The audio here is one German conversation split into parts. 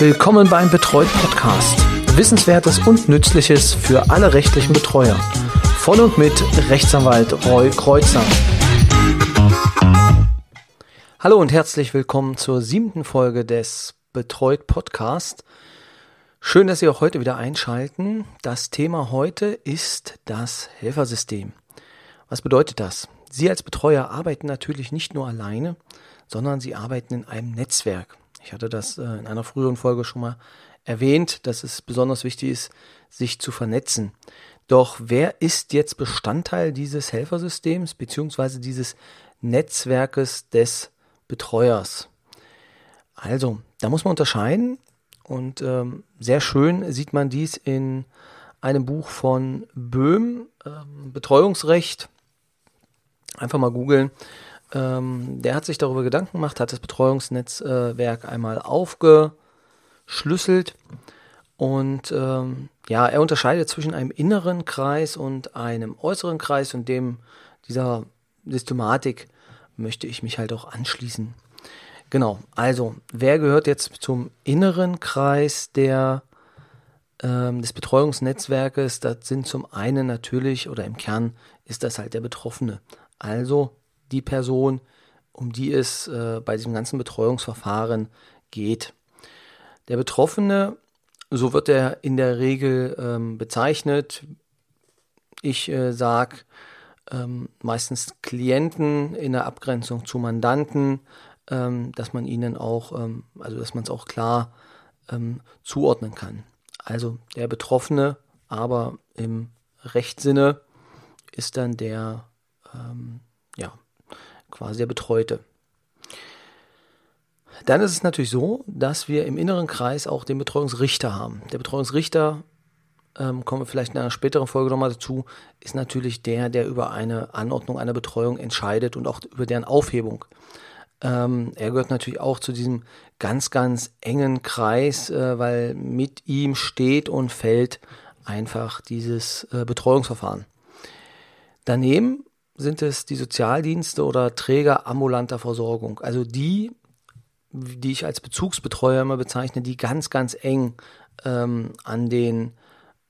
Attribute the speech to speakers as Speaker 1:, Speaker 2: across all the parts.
Speaker 1: Willkommen beim Betreut Podcast. Wissenswertes und Nützliches für alle rechtlichen Betreuer. Von und mit Rechtsanwalt Roy Kreuzer. Hallo und herzlich willkommen zur siebten Folge des Betreut Podcast. Schön, dass Sie auch heute wieder einschalten. Das Thema heute ist das Helfersystem. Was bedeutet das? Sie als Betreuer arbeiten natürlich nicht nur alleine, sondern Sie arbeiten in einem Netzwerk. Ich hatte das äh, in einer früheren Folge schon mal erwähnt, dass es besonders wichtig ist, sich zu vernetzen. Doch wer ist jetzt Bestandteil dieses Helfersystems beziehungsweise dieses Netzwerkes des Betreuers? Also, da muss man unterscheiden und ähm, sehr schön sieht man dies in einem Buch von Böhm, ähm, Betreuungsrecht. Einfach mal googeln. Ähm, der hat sich darüber Gedanken gemacht, hat das Betreuungsnetzwerk äh, einmal aufgeschlüsselt und ähm, ja, er unterscheidet zwischen einem inneren Kreis und einem äußeren Kreis und dem dieser Systematik möchte ich mich halt auch anschließen. Genau, also wer gehört jetzt zum inneren Kreis der ähm, des Betreuungsnetzwerkes? Das sind zum einen natürlich oder im Kern ist das halt der Betroffene. Also die Person, um die es äh, bei diesem ganzen Betreuungsverfahren geht. Der Betroffene, so wird er in der Regel ähm, bezeichnet. Ich äh, sage ähm, meistens Klienten in der Abgrenzung zu Mandanten, ähm, dass man ihnen auch, ähm, also dass man es auch klar ähm, zuordnen kann. Also der Betroffene, aber im Rechtssinne ist dann der ähm, ja, quasi der Betreute. Dann ist es natürlich so, dass wir im inneren Kreis auch den Betreuungsrichter haben. Der Betreuungsrichter, ähm, kommen wir vielleicht in einer späteren Folge nochmal dazu, ist natürlich der, der über eine Anordnung einer Betreuung entscheidet und auch über deren Aufhebung. Ähm, er gehört natürlich auch zu diesem ganz, ganz engen Kreis, äh, weil mit ihm steht und fällt einfach dieses äh, Betreuungsverfahren. Daneben sind es die Sozialdienste oder Träger ambulanter Versorgung. Also die, die ich als Bezugsbetreuer immer bezeichne, die ganz, ganz eng ähm, an den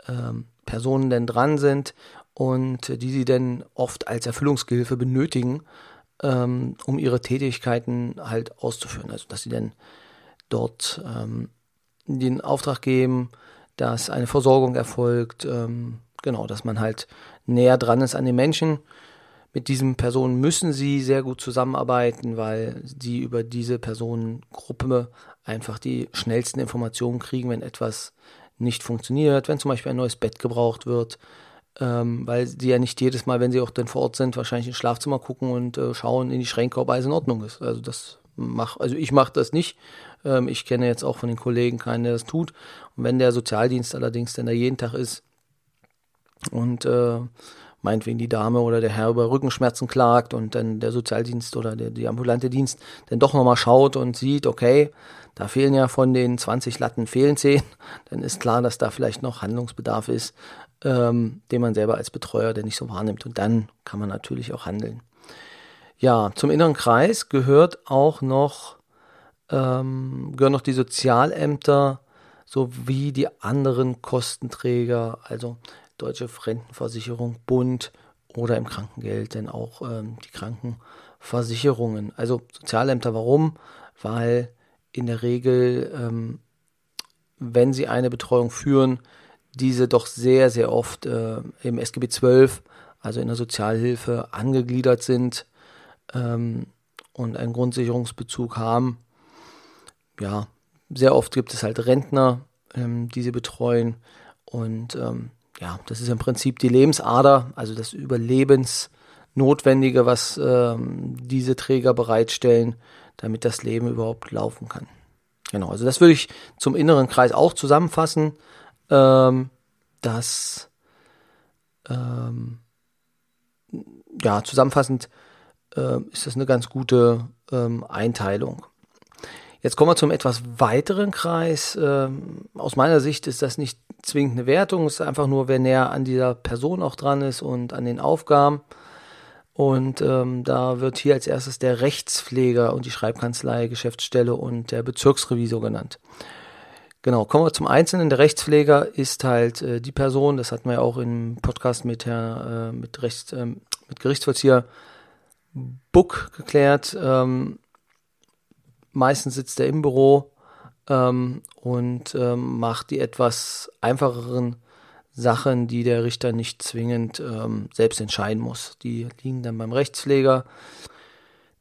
Speaker 1: ähm, Personen denn dran sind und die sie denn oft als Erfüllungsgehilfe benötigen, ähm, um ihre Tätigkeiten halt auszuführen. Also dass sie dann dort ähm, den Auftrag geben, dass eine Versorgung erfolgt, ähm, genau, dass man halt näher dran ist an den Menschen mit diesen Personen müssen sie sehr gut zusammenarbeiten, weil sie über diese Personengruppe einfach die schnellsten Informationen kriegen, wenn etwas nicht funktioniert, wenn zum Beispiel ein neues Bett gebraucht wird, ähm, weil sie ja nicht jedes Mal, wenn sie auch dann vor Ort sind, wahrscheinlich ins Schlafzimmer gucken und äh, schauen in die Schränke, ob alles in Ordnung ist. Also das mach, also ich mache das nicht. Ähm, ich kenne jetzt auch von den Kollegen keinen, der das tut. Und wenn der Sozialdienst allerdings dann da jeden Tag ist und äh, meinetwegen die Dame oder der Herr über Rückenschmerzen klagt und dann der Sozialdienst oder der, die ambulante Dienst dann doch nochmal schaut und sieht, okay, da fehlen ja von den 20 Latten fehlen 10, dann ist klar, dass da vielleicht noch Handlungsbedarf ist, ähm, den man selber als Betreuer denn nicht so wahrnimmt. Und dann kann man natürlich auch handeln. Ja, zum inneren Kreis gehört auch noch, ähm, gehören noch die Sozialämter sowie die anderen Kostenträger, also Deutsche Rentenversicherung, Bund oder im Krankengeld denn auch ähm, die Krankenversicherungen. Also Sozialämter, warum? Weil in der Regel, ähm, wenn sie eine Betreuung führen, diese doch sehr, sehr oft äh, im SGB 12, also in der Sozialhilfe, angegliedert sind ähm, und einen Grundsicherungsbezug haben. Ja, sehr oft gibt es halt Rentner, ähm, die sie betreuen und ähm, ja, das ist im Prinzip die Lebensader, also das Überlebensnotwendige, was ähm, diese Träger bereitstellen, damit das Leben überhaupt laufen kann. Genau, also das würde ich zum inneren Kreis auch zusammenfassen, ähm, dass ähm, ja, zusammenfassend äh, ist das eine ganz gute ähm, Einteilung. Jetzt kommen wir zum etwas weiteren Kreis. Ähm, aus meiner Sicht ist das nicht zwingend eine Wertung, es ist einfach nur, wer näher an dieser Person auch dran ist und an den Aufgaben. Und ähm, da wird hier als erstes der Rechtspfleger und die Schreibkanzlei, Geschäftsstelle und der Bezirksrevisor genannt. Genau, kommen wir zum Einzelnen. Der Rechtspfleger ist halt äh, die Person, das hatten wir ja auch im Podcast mit, Herr, äh, mit, Rechts, äh, mit Gerichtsvollzieher Buck geklärt. Ähm, meistens sitzt er im Büro ähm, und ähm, macht die etwas einfacheren Sachen, die der Richter nicht zwingend ähm, selbst entscheiden muss. Die liegen dann beim Rechtspfleger.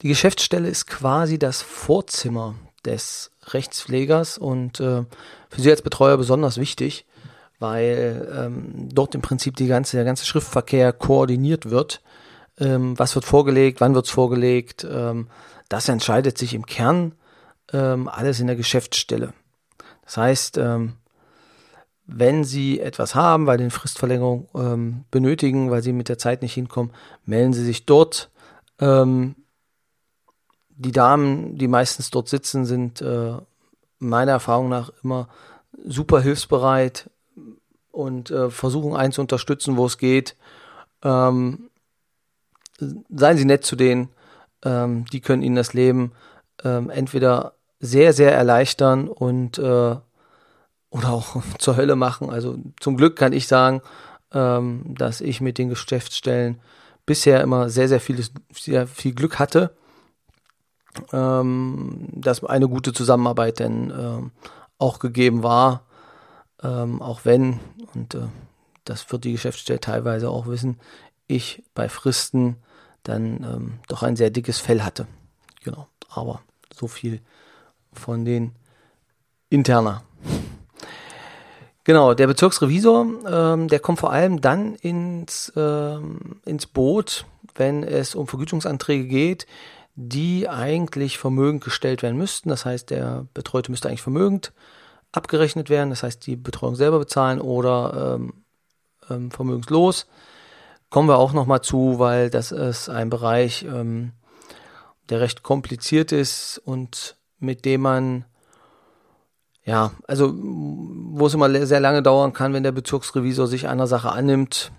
Speaker 1: Die Geschäftsstelle ist quasi das Vorzimmer des Rechtspflegers und äh, für Sie als Betreuer besonders wichtig, weil ähm, dort im Prinzip die ganze, der ganze Schriftverkehr koordiniert wird. Ähm, was wird vorgelegt, wann wird es vorgelegt? Ähm, das entscheidet sich im Kern ähm, alles in der Geschäftsstelle. Das heißt, ähm, wenn Sie etwas haben, weil Sie eine Fristverlängerung ähm, benötigen, weil Sie mit der Zeit nicht hinkommen, melden Sie sich dort. Ähm, die Damen, die meistens dort sitzen, sind äh, meiner Erfahrung nach immer super hilfsbereit und äh, versuchen einen zu unterstützen, wo es geht. Ähm, seien Sie nett zu denen, ähm, die können Ihnen das Leben entweder sehr, sehr erleichtern und äh, oder auch zur Hölle machen. Also zum Glück kann ich sagen, ähm, dass ich mit den Geschäftsstellen bisher immer sehr, sehr viel, sehr viel Glück hatte ähm, dass eine gute Zusammenarbeit denn ähm, auch gegeben war, ähm, auch wenn, und äh, das wird die Geschäftsstelle teilweise auch wissen, ich bei Fristen dann ähm, doch ein sehr dickes Fell hatte. Genau, aber so viel von den interner. Genau, der Bezirksrevisor, ähm, der kommt vor allem dann ins, ähm, ins Boot, wenn es um Vergütungsanträge geht, die eigentlich vermögend gestellt werden müssten. Das heißt, der Betreute müsste eigentlich vermögend abgerechnet werden, das heißt, die Betreuung selber bezahlen oder ähm, ähm, vermögenslos. Kommen wir auch nochmal zu, weil das ist ein Bereich, ähm, der recht kompliziert ist und mit dem man, ja, also wo es immer sehr lange dauern kann, wenn der Bezirksrevisor sich einer Sache annimmt,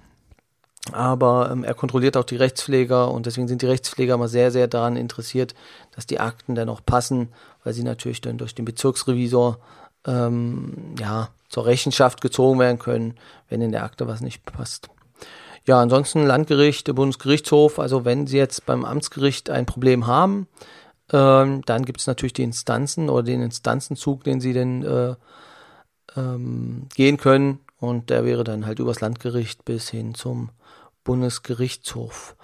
Speaker 1: aber ähm, er kontrolliert auch die Rechtspfleger und deswegen sind die Rechtspfleger immer sehr, sehr daran interessiert, dass die Akten dann auch passen, weil sie natürlich dann durch den Bezirksrevisor ähm, ja, zur Rechenschaft gezogen werden können, wenn in der Akte was nicht passt. Ja, ansonsten Landgericht, Bundesgerichtshof, also wenn Sie jetzt beim Amtsgericht ein Problem haben, ähm, dann gibt es natürlich die Instanzen oder den Instanzenzug, den Sie denn äh, ähm, gehen können. Und der wäre dann halt übers Landgericht bis hin zum Bundesgerichtshof.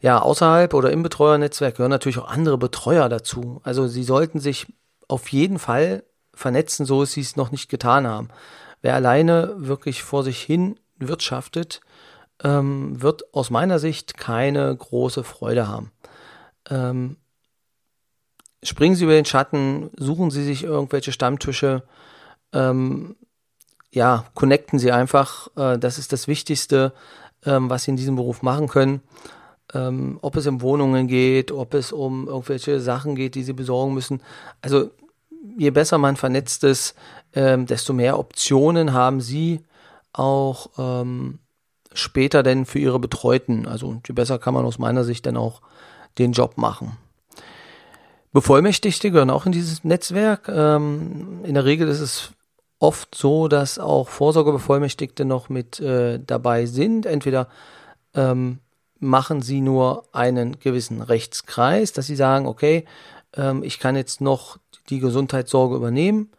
Speaker 1: Ja, außerhalb oder im Betreuernetzwerk gehören natürlich auch andere Betreuer dazu. Also sie sollten sich auf jeden Fall vernetzen, so es sie es noch nicht getan haben. Wer alleine wirklich vor sich hin wirtschaftet, ähm, wird aus meiner Sicht keine große Freude haben. Ähm, springen Sie über den Schatten, suchen Sie sich irgendwelche Stammtische, ähm, ja, connecten Sie einfach. Äh, das ist das Wichtigste ähm, was sie in diesem Beruf machen können. Ähm, ob es um Wohnungen geht, ob es um irgendwelche Sachen geht, die sie besorgen müssen. Also je besser man vernetzt ist, ähm, desto mehr Optionen haben sie auch ähm, später denn für ihre Betreuten. Also je besser kann man aus meiner Sicht dann auch den Job machen. Bevollmächtigte gehören auch in dieses Netzwerk. Ähm, in der Regel ist es oft so, dass auch Vorsorgebevollmächtigte noch mit äh, dabei sind. Entweder ähm, machen sie nur einen gewissen Rechtskreis, dass sie sagen, okay, ähm, ich kann jetzt noch die Gesundheitssorge übernehmen,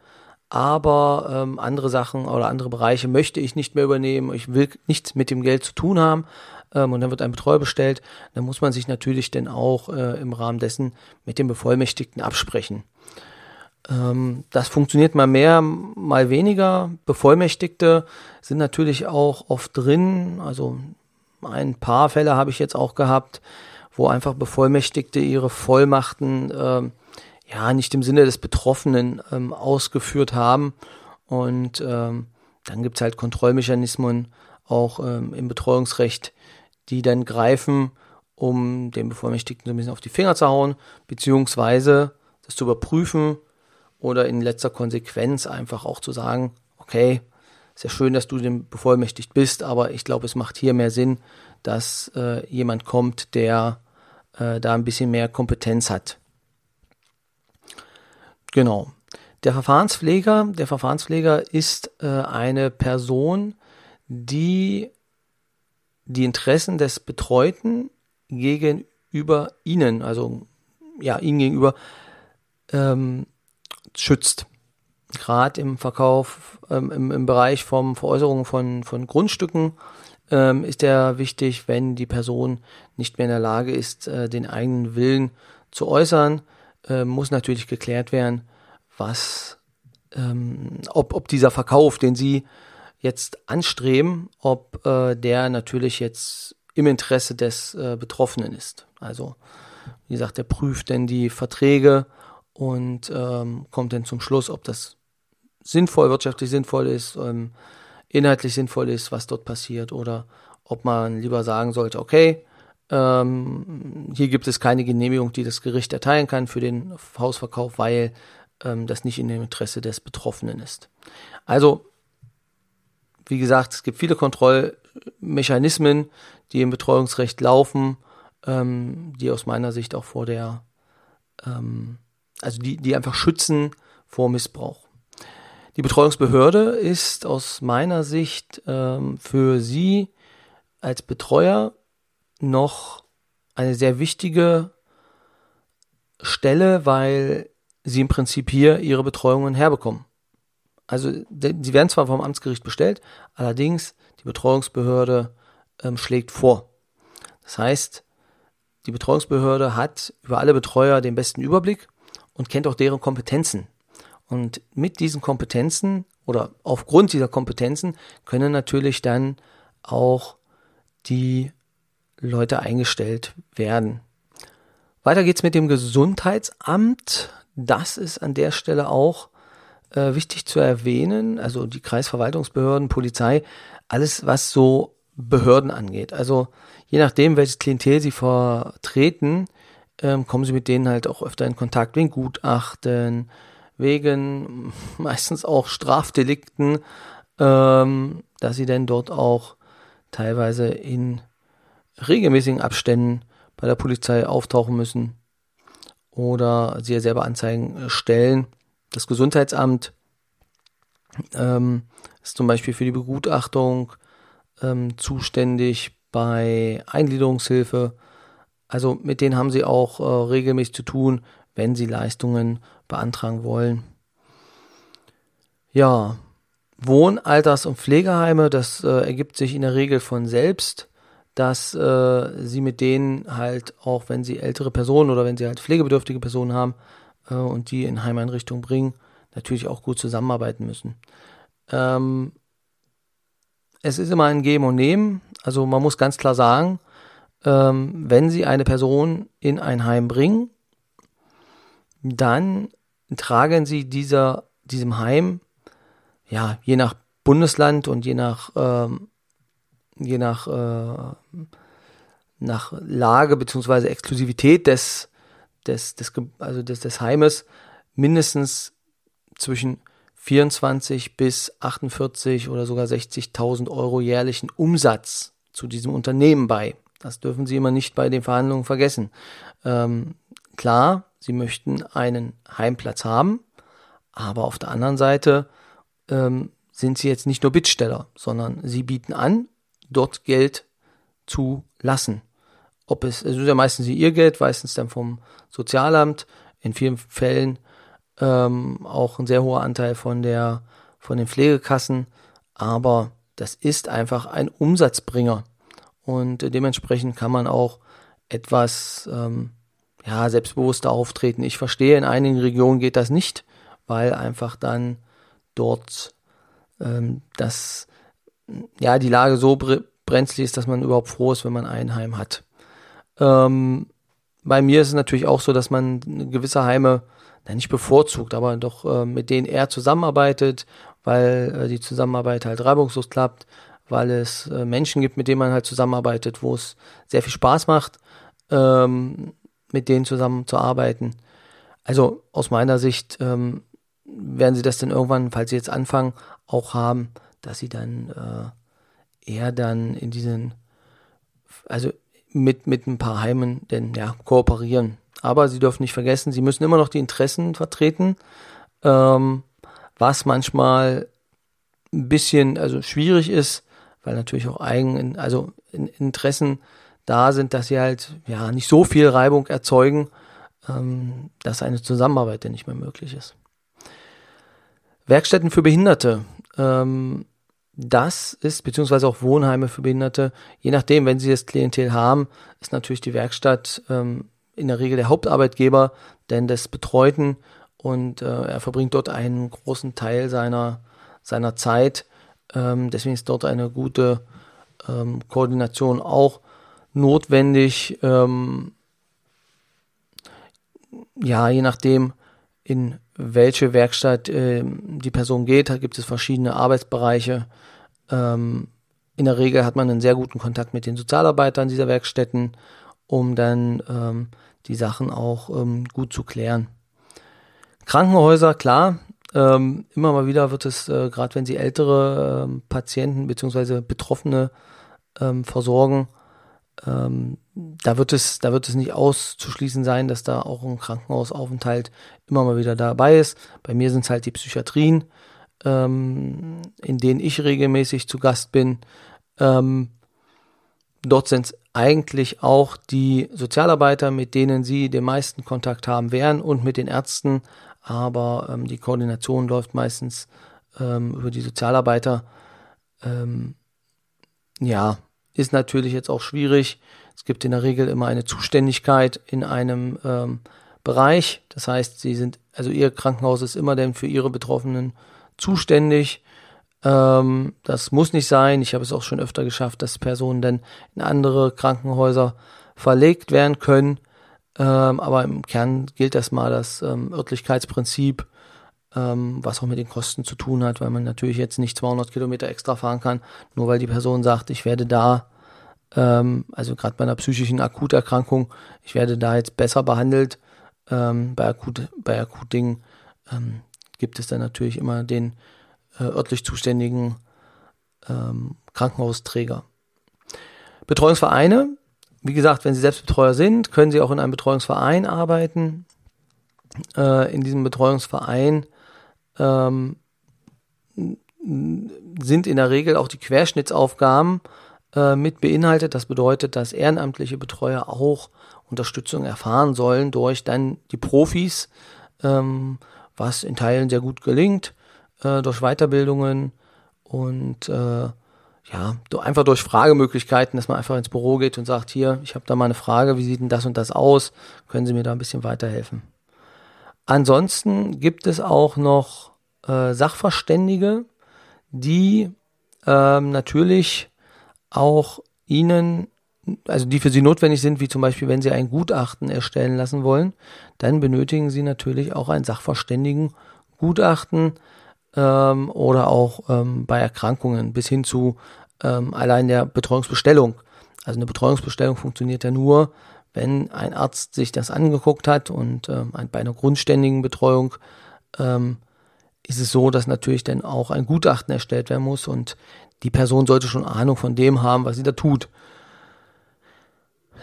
Speaker 1: aber ähm, andere Sachen oder andere Bereiche möchte ich nicht mehr übernehmen, ich will nichts mit dem Geld zu tun haben ähm, und dann wird ein Betreuer bestellt, dann muss man sich natürlich dann auch äh, im Rahmen dessen mit dem Bevollmächtigten absprechen. Ähm, das funktioniert mal mehr, mal weniger. Bevollmächtigte sind natürlich auch oft drin. Also ein paar Fälle habe ich jetzt auch gehabt, wo einfach Bevollmächtigte ihre Vollmachten ähm, ja nicht im Sinne des Betroffenen ähm, ausgeführt haben. Und ähm, dann gibt es halt Kontrollmechanismen auch ähm, im Betreuungsrecht, die dann greifen, um den Bevollmächtigten so ein bisschen auf die Finger zu hauen, beziehungsweise das zu überprüfen, oder in letzter Konsequenz einfach auch zu sagen, okay, sehr schön, dass du dem bevollmächtigt bist, aber ich glaube, es macht hier mehr Sinn, dass äh, jemand kommt, der äh, da ein bisschen mehr Kompetenz hat. Genau. Der Verfahrenspfleger, der Verfahrenspfleger ist äh, eine Person, die die Interessen des Betreuten gegenüber ihnen, also ja, ihnen gegenüber ähm, schützt. Gerade im Verkauf, ähm, im, im Bereich vom Veräußerung von, von Grundstücken ähm, ist der wichtig, wenn die Person nicht mehr in der Lage ist, äh, den eigenen Willen zu äußern, äh, muss natürlich geklärt werden, was, ähm, ob, ob dieser Verkauf, den Sie jetzt anstreben, ob äh, der natürlich jetzt im Interesse des äh, Betroffenen ist. Also, wie gesagt, der prüft denn die Verträge und ähm, kommt dann zum Schluss, ob das sinnvoll, wirtschaftlich sinnvoll ist, ähm, inhaltlich sinnvoll ist, was dort passiert, oder ob man lieber sagen sollte, okay, ähm, hier gibt es keine Genehmigung, die das Gericht erteilen kann für den Hausverkauf, weil ähm, das nicht in dem Interesse des Betroffenen ist. Also, wie gesagt, es gibt viele Kontrollmechanismen, die im Betreuungsrecht laufen, ähm, die aus meiner Sicht auch vor der, ähm, also die, die einfach schützen vor Missbrauch. Die Betreuungsbehörde ist aus meiner Sicht ähm, für Sie als Betreuer noch eine sehr wichtige Stelle, weil Sie im Prinzip hier Ihre Betreuungen herbekommen. Also sie werden zwar vom Amtsgericht bestellt, allerdings die Betreuungsbehörde ähm, schlägt vor. Das heißt, die Betreuungsbehörde hat über alle Betreuer den besten Überblick und kennt auch deren Kompetenzen. Und mit diesen Kompetenzen oder aufgrund dieser Kompetenzen können natürlich dann auch die Leute eingestellt werden. Weiter geht's mit dem Gesundheitsamt. Das ist an der Stelle auch äh, wichtig zu erwähnen. Also die Kreisverwaltungsbehörden, Polizei, alles was so Behörden angeht. Also je nachdem, welches Klientel sie vertreten, ähm, kommen sie mit denen halt auch öfter in Kontakt wegen Gutachten, wegen meistens auch Strafdelikten, ähm, dass sie denn dort auch teilweise in regelmäßigen Abständen bei der Polizei auftauchen müssen oder sie ja selber Anzeigen stellen. Das Gesundheitsamt ähm, ist zum Beispiel für die Begutachtung ähm, zuständig bei Eingliederungshilfe. Also mit denen haben sie auch äh, regelmäßig zu tun, wenn sie Leistungen beantragen wollen. Ja, Wohn-, Alters- und Pflegeheime, das äh, ergibt sich in der Regel von selbst, dass äh, sie mit denen halt auch, wenn sie ältere Personen oder wenn sie halt pflegebedürftige Personen haben äh, und die in Heimeinrichtungen bringen, natürlich auch gut zusammenarbeiten müssen. Ähm, es ist immer ein Geben und Nehmen. Also man muss ganz klar sagen, ähm, wenn Sie eine Person in ein Heim bringen, dann tragen sie dieser, diesem Heim, ja, je nach Bundesland und je nach, ähm, je nach, äh, nach Lage bzw. Exklusivität des, des, des, also des, des Heimes mindestens zwischen 24 bis 48 oder sogar 60.000 Euro jährlichen Umsatz zu diesem Unternehmen bei. Das dürfen Sie immer nicht bei den Verhandlungen vergessen. Ähm, klar, sie möchten einen Heimplatz haben, aber auf der anderen Seite ähm, sind sie jetzt nicht nur Bittsteller, sondern sie bieten an, dort Geld zu lassen. Ob es, es ist ja meistens ihr Geld, meistens dann vom Sozialamt, in vielen Fällen ähm, auch ein sehr hoher Anteil von der, von den Pflegekassen, aber das ist einfach ein Umsatzbringer und dementsprechend kann man auch etwas ähm, ja, selbstbewusster auftreten. Ich verstehe, in einigen Regionen geht das nicht, weil einfach dann dort ähm, das, ja, die Lage so brenzlig ist, dass man überhaupt froh ist, wenn man ein Heim hat. Ähm, bei mir ist es natürlich auch so, dass man gewisse Heime na, nicht bevorzugt, aber doch äh, mit denen er zusammenarbeitet, weil äh, die Zusammenarbeit halt reibungslos klappt, weil es äh, Menschen gibt, mit denen man halt zusammenarbeitet, wo es sehr viel Spaß macht. Ähm, mit denen zusammen zu arbeiten. Also aus meiner Sicht ähm, werden sie das dann irgendwann, falls sie jetzt anfangen, auch haben, dass sie dann äh, eher dann in diesen, also mit, mit ein paar Heimen denn ja kooperieren. Aber sie dürfen nicht vergessen, sie müssen immer noch die Interessen vertreten ähm, was manchmal ein bisschen also schwierig ist, weil natürlich auch Eigen, also Interessen da sind, dass sie halt ja nicht so viel Reibung erzeugen, ähm, dass eine Zusammenarbeit dann nicht mehr möglich ist. Werkstätten für Behinderte. Ähm, das ist, beziehungsweise auch Wohnheime für Behinderte, je nachdem, wenn sie das Klientel haben, ist natürlich die Werkstatt ähm, in der Regel der Hauptarbeitgeber, denn des Betreuten und äh, er verbringt dort einen großen Teil seiner, seiner Zeit. Ähm, deswegen ist dort eine gute ähm, Koordination auch notwendig. Ähm, ja, je nachdem, in welche Werkstatt äh, die Person geht, da gibt es verschiedene Arbeitsbereiche. Ähm, in der Regel hat man einen sehr guten Kontakt mit den Sozialarbeitern dieser Werkstätten, um dann ähm, die Sachen auch ähm, gut zu klären. Krankenhäuser, klar, ähm, immer mal wieder wird es, äh, gerade wenn sie ältere ähm, Patienten bzw. Betroffene ähm, versorgen, ähm, da wird es, da wird es nicht auszuschließen sein, dass da auch ein Krankenhausaufenthalt immer mal wieder dabei ist. Bei mir sind es halt die Psychiatrien, ähm, in denen ich regelmäßig zu Gast bin. Ähm, dort sind es eigentlich auch die Sozialarbeiter, mit denen sie den meisten Kontakt haben werden und mit den Ärzten, aber ähm, die Koordination läuft meistens ähm, über die Sozialarbeiter. Ähm, ja, ist natürlich jetzt auch schwierig. Es gibt in der Regel immer eine Zuständigkeit in einem ähm, Bereich. Das heißt, sie sind, also ihr Krankenhaus ist immer denn für ihre Betroffenen zuständig. Ähm, das muss nicht sein. Ich habe es auch schon öfter geschafft, dass Personen dann in andere Krankenhäuser verlegt werden können. Ähm, aber im Kern gilt das mal das ähm, Örtlichkeitsprinzip, ähm, was auch mit den Kosten zu tun hat, weil man natürlich jetzt nicht 200 Kilometer extra fahren kann, nur weil die Person sagt, ich werde da, ähm, also gerade bei einer psychischen Akuterkrankung, ich werde da jetzt besser behandelt. Ähm, bei, Akut, bei Akutdingen ähm, gibt es dann natürlich immer den äh, örtlich zuständigen ähm, Krankenhausträger. Betreuungsvereine, wie gesagt, wenn Sie Selbstbetreuer sind, können Sie auch in einem Betreuungsverein arbeiten. Äh, in diesem Betreuungsverein ähm, sind in der Regel auch die Querschnittsaufgaben äh, mit beinhaltet. Das bedeutet, dass ehrenamtliche Betreuer auch Unterstützung erfahren sollen durch dann die Profis, ähm, was in Teilen sehr gut gelingt, äh, durch Weiterbildungen und äh, ja, einfach durch Fragemöglichkeiten, dass man einfach ins Büro geht und sagt, hier, ich habe da mal eine Frage, wie sieht denn das und das aus? Können Sie mir da ein bisschen weiterhelfen? Ansonsten gibt es auch noch äh, Sachverständige, die ähm, natürlich auch Ihnen, also die für Sie notwendig sind, wie zum Beispiel, wenn Sie ein Gutachten erstellen lassen wollen, dann benötigen Sie natürlich auch ein Sachverständigen-Gutachten ähm, oder auch ähm, bei Erkrankungen bis hin zu ähm, allein der Betreuungsbestellung. Also eine Betreuungsbestellung funktioniert ja nur, wenn ein Arzt sich das angeguckt hat und ähm, bei einer grundständigen Betreuung ähm, ist es so, dass natürlich dann auch ein Gutachten erstellt werden muss und die Person sollte schon Ahnung von dem haben, was sie da tut.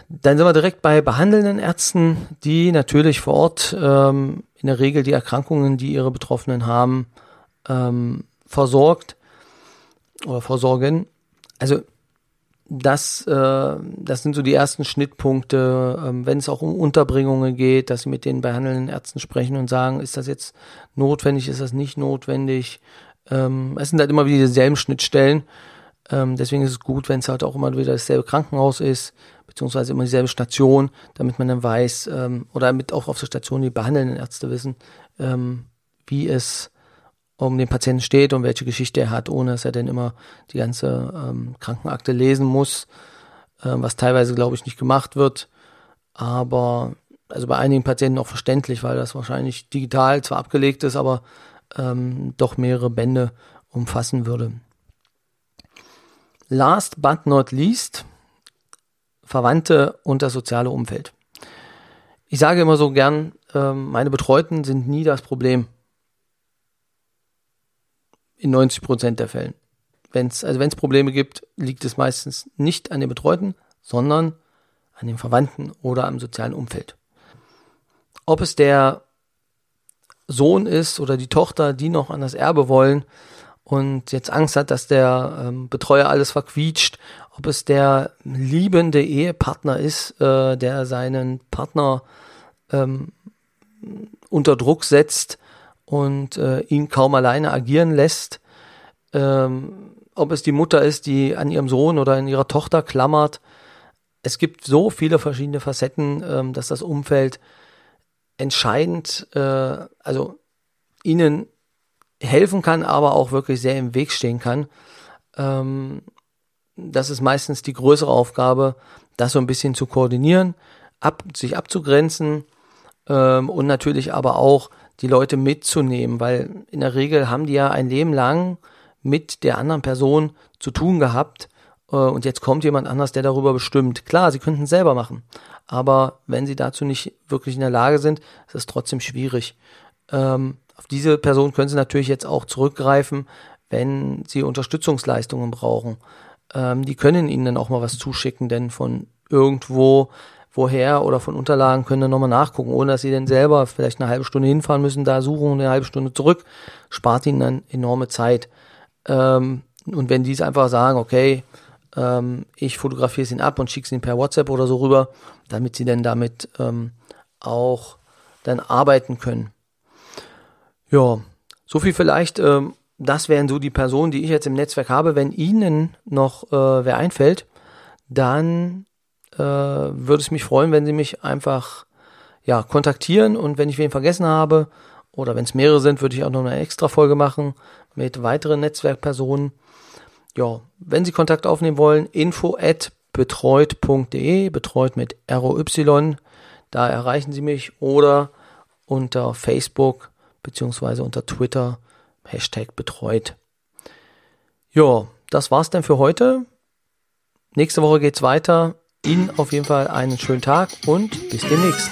Speaker 1: Dann sind wir direkt bei behandelnden Ärzten, die natürlich vor Ort ähm, in der Regel die Erkrankungen, die ihre Betroffenen haben, ähm, versorgt oder versorgen. Also das, äh, das sind so die ersten Schnittpunkte, ähm, wenn es auch um Unterbringungen geht, dass sie mit den behandelnden Ärzten sprechen und sagen, ist das jetzt notwendig, ist das nicht notwendig. Ähm, es sind halt immer wieder dieselben Schnittstellen. Ähm, deswegen ist es gut, wenn es halt auch immer wieder dasselbe Krankenhaus ist, beziehungsweise immer dieselbe Station, damit man dann weiß, ähm, oder damit auch auf der Station die behandelnden Ärzte wissen, ähm, wie es um den Patienten steht und welche Geschichte er hat, ohne dass er dann immer die ganze ähm, Krankenakte lesen muss, äh, was teilweise, glaube ich, nicht gemacht wird. Aber also bei einigen Patienten auch verständlich, weil das wahrscheinlich digital zwar abgelegt ist, aber ähm, doch mehrere Bände umfassen würde. Last but not least, Verwandte und das soziale Umfeld. Ich sage immer so gern, ähm, meine Betreuten sind nie das Problem in 90 Prozent der Fällen. Wenn's, also wenn es Probleme gibt, liegt es meistens nicht an den Betreuten, sondern an den Verwandten oder am sozialen Umfeld. Ob es der Sohn ist oder die Tochter, die noch an das Erbe wollen und jetzt Angst hat, dass der ähm, Betreuer alles verquietscht, ob es der liebende Ehepartner ist, äh, der seinen Partner ähm, unter Druck setzt und äh, ihn kaum alleine agieren lässt, ähm, ob es die Mutter ist, die an ihrem Sohn oder an ihrer Tochter klammert. Es gibt so viele verschiedene Facetten, ähm, dass das Umfeld entscheidend, äh, also ihnen helfen kann, aber auch wirklich sehr im Weg stehen kann. Ähm, das ist meistens die größere Aufgabe, das so ein bisschen zu koordinieren, ab, sich abzugrenzen ähm, und natürlich aber auch die Leute mitzunehmen, weil in der Regel haben die ja ein Leben lang mit der anderen Person zu tun gehabt äh, und jetzt kommt jemand anders, der darüber bestimmt. Klar, sie könnten es selber machen, aber wenn sie dazu nicht wirklich in der Lage sind, ist es trotzdem schwierig. Ähm, auf diese Person können sie natürlich jetzt auch zurückgreifen, wenn sie Unterstützungsleistungen brauchen. Ähm, die können ihnen dann auch mal was zuschicken, denn von irgendwo woher oder von Unterlagen können dann nochmal nachgucken, ohne dass sie dann selber vielleicht eine halbe Stunde hinfahren müssen, da suchen und eine halbe Stunde zurück, spart ihnen dann enorme Zeit. Ähm, und wenn die es einfach sagen, okay, ähm, ich fotografiere es ihnen ab und schicke es ihnen per WhatsApp oder so rüber, damit sie dann damit ähm, auch dann arbeiten können. Ja, so viel vielleicht. Ähm, das wären so die Personen, die ich jetzt im Netzwerk habe. Wenn Ihnen noch äh, wer einfällt, dann äh, würde es mich freuen, wenn Sie mich einfach ja, kontaktieren und wenn ich wen vergessen habe oder wenn es mehrere sind, würde ich auch noch eine extra Folge machen mit weiteren Netzwerkpersonen. Ja, wenn Sie Kontakt aufnehmen wollen, info at betreut.de, betreut mit ROY, da erreichen Sie mich oder unter Facebook beziehungsweise unter Twitter Hashtag betreut. Ja, das war's dann für heute. Nächste Woche geht's weiter. Ihnen auf jeden Fall einen schönen Tag und bis demnächst.